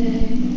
Amen.